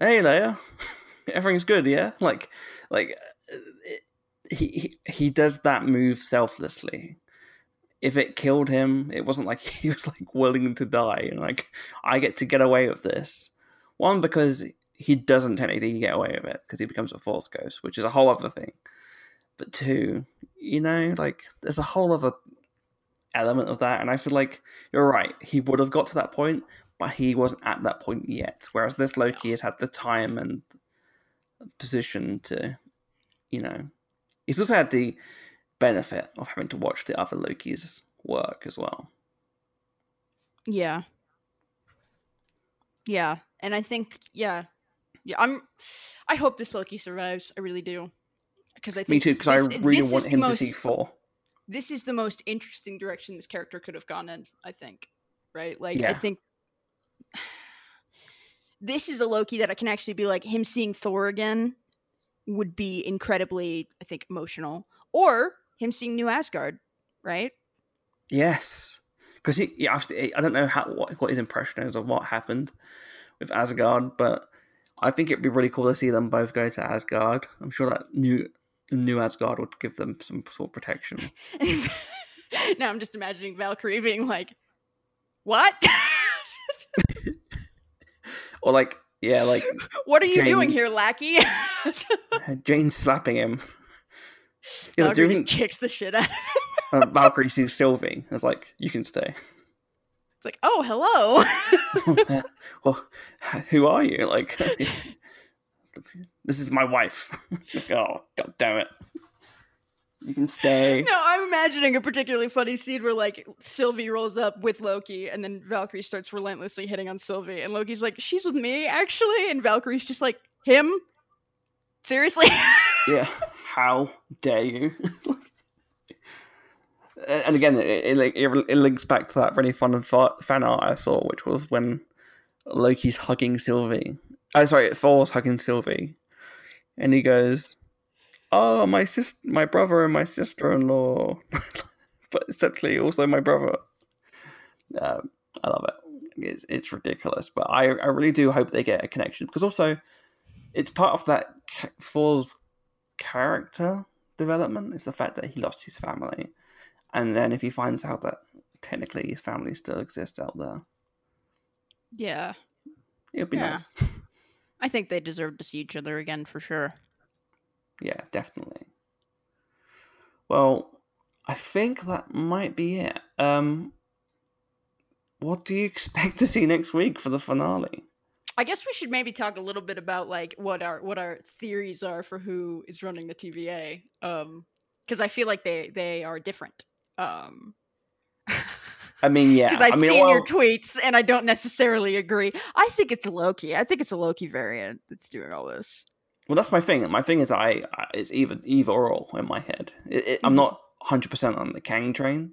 "Hey, Leia, everything's good, yeah." Like, like uh, it, he he he does that move selflessly. If it killed him, it wasn't like he was like willing to die and like I get to get away with this. One because he doesn't technically get away with it because he becomes a force ghost, which is a whole other thing. But two, you know, like there's a whole other element of that, and I feel like you're right. He would have got to that point, but he wasn't at that point yet. Whereas this Loki has had the time and position to, you know, he's also had the benefit of having to watch the other Lokis work as well. Yeah. Yeah. And I think yeah. Yeah, I'm I hope this Loki survives. I really do. Because I think Me too, because I really want him the to most, see Thor. This is the most interesting direction this character could have gone in, I think. Right? Like I think this is a Loki that I can actually be like him seeing Thor again would be incredibly, I think, emotional. Or him seeing New Asgard, right? Yes, because he, he I don't know how what, what his impression is of what happened with Asgard, but I think it'd be really cool to see them both go to Asgard. I'm sure that new new Asgard would give them some sort of protection. now I'm just imagining Valkyrie being like, "What? Or like, yeah, like what are you doing here, lackey?" Jane slapping him. Yeah, Valkyrie think kicks the shit out of him. uh, Valkyrie sees Sylvie? It's like you can stay. It's like, "Oh, hello." well, who are you? Like, this is my wife. oh, god damn it! You can stay. no, I'm imagining a particularly funny scene where like Sylvie rolls up with Loki, and then Valkyrie starts relentlessly hitting on Sylvie, and Loki's like, "She's with me, actually," and Valkyrie's just like, "Him? Seriously?" Yeah, how dare you? And again, it, it, it, links back to that really fun fa- fan art I saw, which was when Loki's hugging Sylvie. Oh, sorry, Thor's hugging Sylvie, and he goes, "Oh, my sis, my brother and my sister-in-law, but essentially also my brother." I love it. It's, it's ridiculous, but I, I really do hope they get a connection because also it's part of that Thor's character development is the fact that he lost his family, and then if he finds out that technically his family still exists out there, yeah, it would be Yeah. nice. I think they deserve to see each other again for sure. Yeah, definitely. Well, I think that might be it. Um, what do you expect to see next week for the finale? I guess we should maybe talk a little bit about like what our what our theories are for who is running the TVA. Um because I feel like they they are different. Um I mean, yeah, because I've I mean, seen well, your tweets and I don't necessarily agree. I think it's Loki. I think it's a Loki variant that's doing all this. Well, that's my thing. My thing is, I, I it's either either or all in my head. It, it, I'm Mhm. not 100 percent on the Kang train,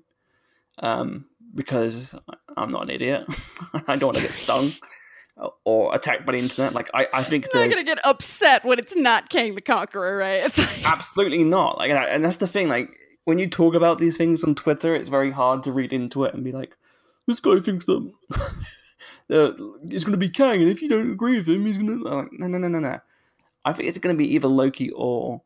um, because I'm not an idiot. I don't want to get stung or attacked by the internet. Like I, I think they're gonna get upset when it's not Kang the Conqueror, right? It's like, absolutely not. Like, and that's the thing. Like when you talk about these things on Twitter, it's very hard to read into it and be like, this guy thinks that it's going to be Kang, and if you don't agree with him, he's going to. Like, no, no, no, no, no. I think it's going to be either Loki or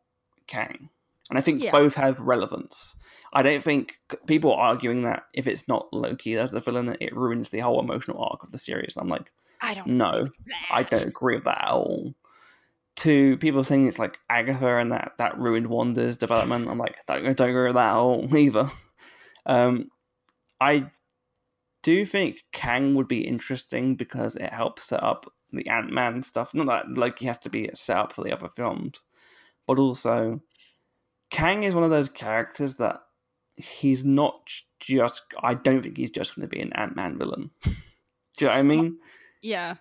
Kang, and I think Yeah. both have relevance. I don't think people are arguing that if it's not Loki as the villain, that it ruins the whole emotional arc of the series. I'm like, I don't. no, I don't agree with that at all. To people saying it's like Agatha and that that ruined Wanda's development. I'm like, don't go, don't go with that hole either. Um, I do think Kang would be interesting because it helps set up the Ant Man stuff. Not that Loki has to be set up for the other films, but also Kang is one of those characters that he's not just. I don't think he's just going to be an Ant Man villain. do you know what I mean? Yeah.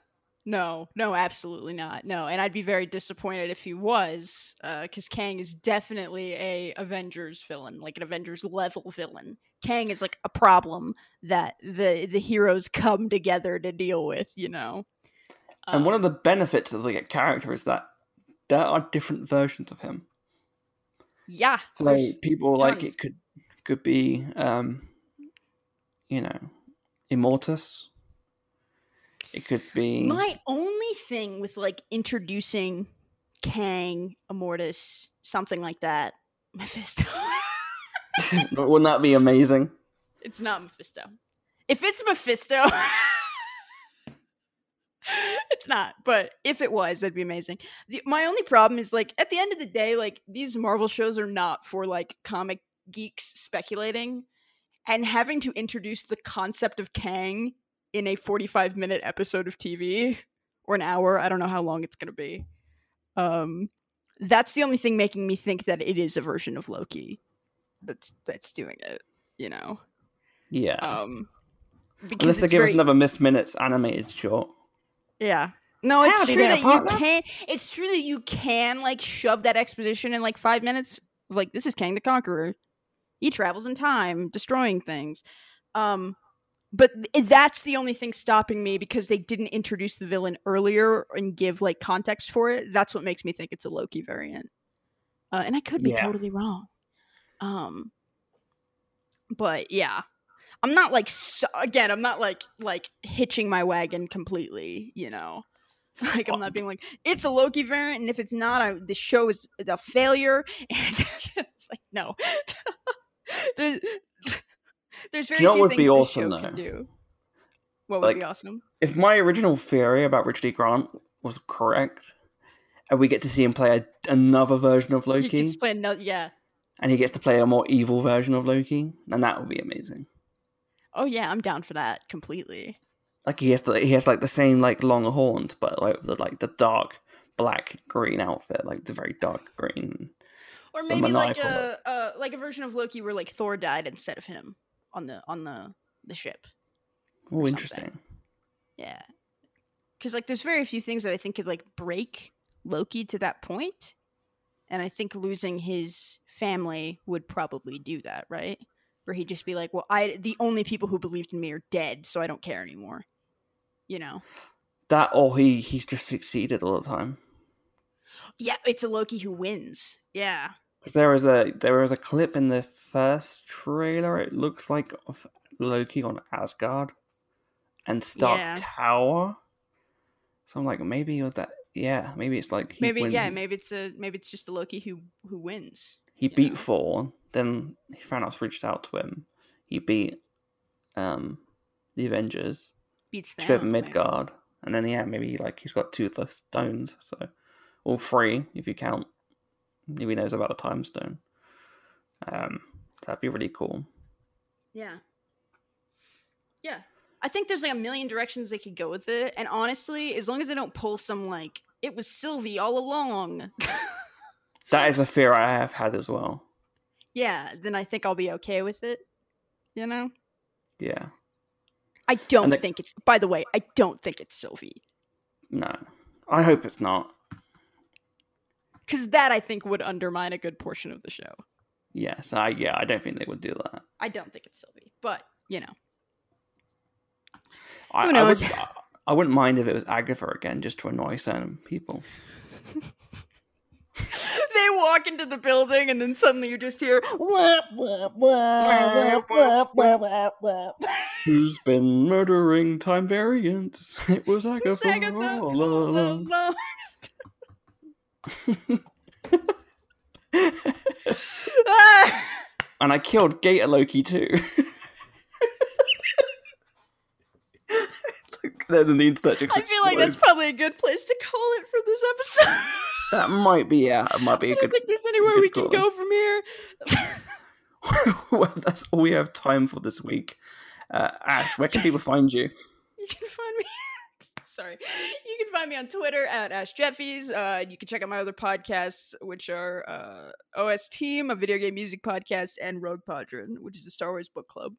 No, no, absolutely not. No, and I'd be very disappointed if he was, because Kang is definitely a Avengers villain, like an Avengers level villain. Kang is like a problem that the the heroes come together to deal with. You know. And one of Um, the benefits of the character is that there are different versions of him. yeah, So people like it could could be, um, you know, Immortus. It could be. My only thing with like introducing Kang, Immortus, something like that, Mephisto. Wouldn't that be amazing? it's not Mephisto. If it's Mephisto, it's not. But if it was, that'd be amazing. The, my only problem is like at the end of the day, like these Marvel shows are not for like comic geeks speculating, and having to introduce the concept of Kang in a forty-five minute episode of TV or an hour. I don't know how long it's gonna be. Um, that's the only thing making me think that it is a version of Loki that's that's doing it. You know. Yeah. Um, because Unless they give us another Miss Minutes animated short. Yeah. No, it's Howdy true there, that partner. you can. It's true that you can like shove that exposition in like five minutes. Like this is Kang the Conqueror. He travels in time, destroying things. Um, but that's the only thing stopping me because they didn't introduce the villain earlier and give like context for it. That's what makes me think it's a Loki variant. Uh, and I could be Yeah. totally wrong. Um, but yeah, I'm not like so, again. I'm not like like hitching my wagon completely. You know, like I'm not being like it's a Loki variant, and if it's not, I, the show is a failure. And like no, there's there's very you know few what would be awesome, show can though? do. What would Like, be awesome? If my original theory about Richard E. Grant was correct, and we get to see him play a, another version of Loki, can explain another. Yeah. and he gets to play a more evil version of Loki, then that would be amazing. Oh yeah, I'm down for that completely. Like he has the, he has like the same like long horns, but like the like the dark black green outfit, like the very dark green. Or maybe like a uh, like a version of Loki where like Thor died instead of him on the on the the ship. Oh, interesting. Yeah. Cuz like there's very few things that I think could like break Loki to that. And I think losing his family would probably do that, right? Where he'd just be like, "Well, I the only people who believed in me are dead, so I don't care anymore." You know. That or he he's just succeeded all the time. Yeah, it's a Loki who wins. Yeah. Because there is a there is a clip in the first trailer. It looks like of Loki on Asgard and Stark Yeah. Tower. So I'm like, maybe with that, yeah, maybe it's like he Maybe win- yeah, maybe it's a maybe it's just a Loki who who wins. he beat know. Thor. Then Thanos reached out to him. He beat um the Avengers. Beats Took over Thanos, maybe. Midgard, and then yeah, maybe like he's got two of the stones. So all three, if you count. If he knows about the time stone. Um, that'd be really cool. Yeah. Yeah. I think there's like a million directions they could go with it. And honestly, as long as they don't pull some like it was Sylvie all along. That is a fear I have had as well. yeah, then I think I'll be okay with it. You know? Yeah. I don't the- think it's by the way, I don't think it's Sylvie. No. I hope it's not. Cause that I think would undermine a good portion of the show. Yes. I yeah, I don't think they would do that. I don't think it's Sylvie. But, you know. I, Who knows? I, would, I wouldn't mind if it was Agatha again, just to annoy certain people. they walk into the building and then suddenly you just hear. Who's been murdering time variants? It was Agatha. Agatha. all along. And I killed Gator Loki too. then the internet just I feel like that's probably a good place to call it for this episode. That might be yeah. It might be I a don't think there's anywhere we can call. go from here. well, that's all we have time for this week. Uh, Ash, where can people find you? You can find me. Sorry, you can find me on Twitter at Ash Jeffys. Uh, you can check out my other podcasts, which are uh, OS Team, a video game music podcast, and Rogue Podron, which is a Star Wars book club.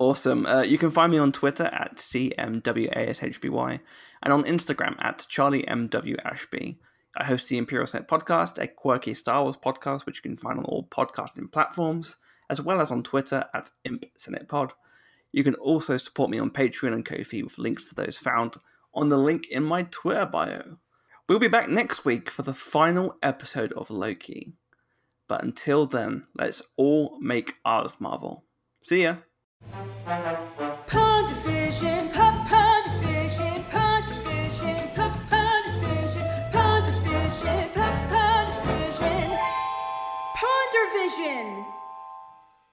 Awesome. Uh, you can find me on Twitter at CMWASHBY and on Instagram at CharlieMWAshby. I host the Imperial Senate podcast, a quirky Star Wars podcast, which you can find on all podcasting platforms, as well as on Twitter at Imp Senate Pod. You can also support me on Patreon and Ko-fi with links to those found on the link in my Twitter bio. We'll be back next week for the final episode of Loki. But until then, let's all make ours Marvel. See ya! Vision.